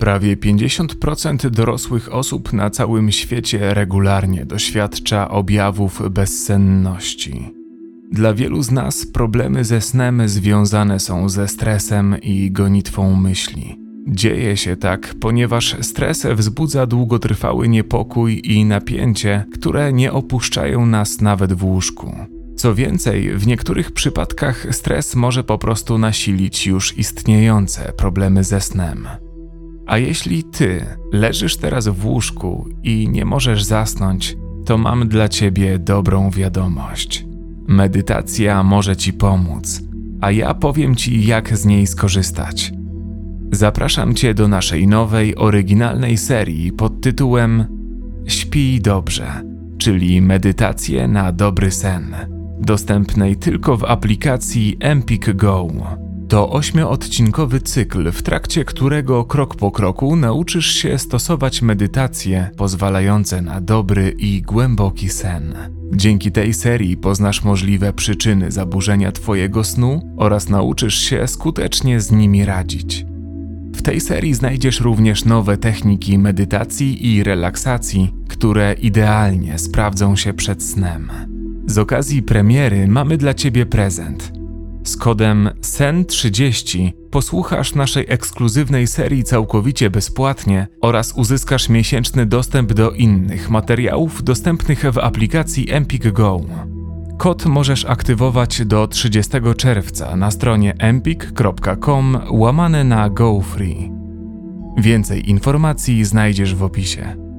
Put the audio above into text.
Prawie 50% dorosłych osób na całym świecie regularnie doświadcza objawów bezsenności. Dla wielu z nas problemy ze snem związane są ze stresem i gonitwą myśli. Dzieje się tak, ponieważ stres wzbudza długotrwały niepokój i napięcie, które nie opuszczają nas nawet w łóżku. Co więcej, w niektórych przypadkach stres może po prostu nasilić już istniejące problemy ze snem. A jeśli ty leżysz teraz w łóżku i nie możesz zasnąć, to mam dla ciebie dobrą wiadomość. Medytacja może ci pomóc, a ja powiem ci, jak z niej skorzystać. Zapraszam cię do naszej nowej, oryginalnej serii pod tytułem Śpij dobrze, czyli medytacje na dobry sen, dostępnej tylko w aplikacji Empik Go. To ośmioodcinkowy cykl, w trakcie którego krok po kroku nauczysz się stosować medytacje pozwalające na dobry i głęboki sen. Dzięki tej serii poznasz możliwe przyczyny zaburzenia Twojego snu oraz nauczysz się skutecznie z nimi radzić. W tej serii znajdziesz również nowe techniki medytacji i relaksacji, które idealnie sprawdzą się przed snem. Z okazji premiery mamy dla Ciebie prezent – z kodem SEN30 posłuchasz naszej ekskluzywnej serii całkowicie bezpłatnie oraz uzyskasz miesięczny dostęp do innych materiałów dostępnych w aplikacji Empik Go. Kod możesz aktywować do 30 czerwca na stronie empik.com łamane na GoFree. Więcej informacji znajdziesz w opisie.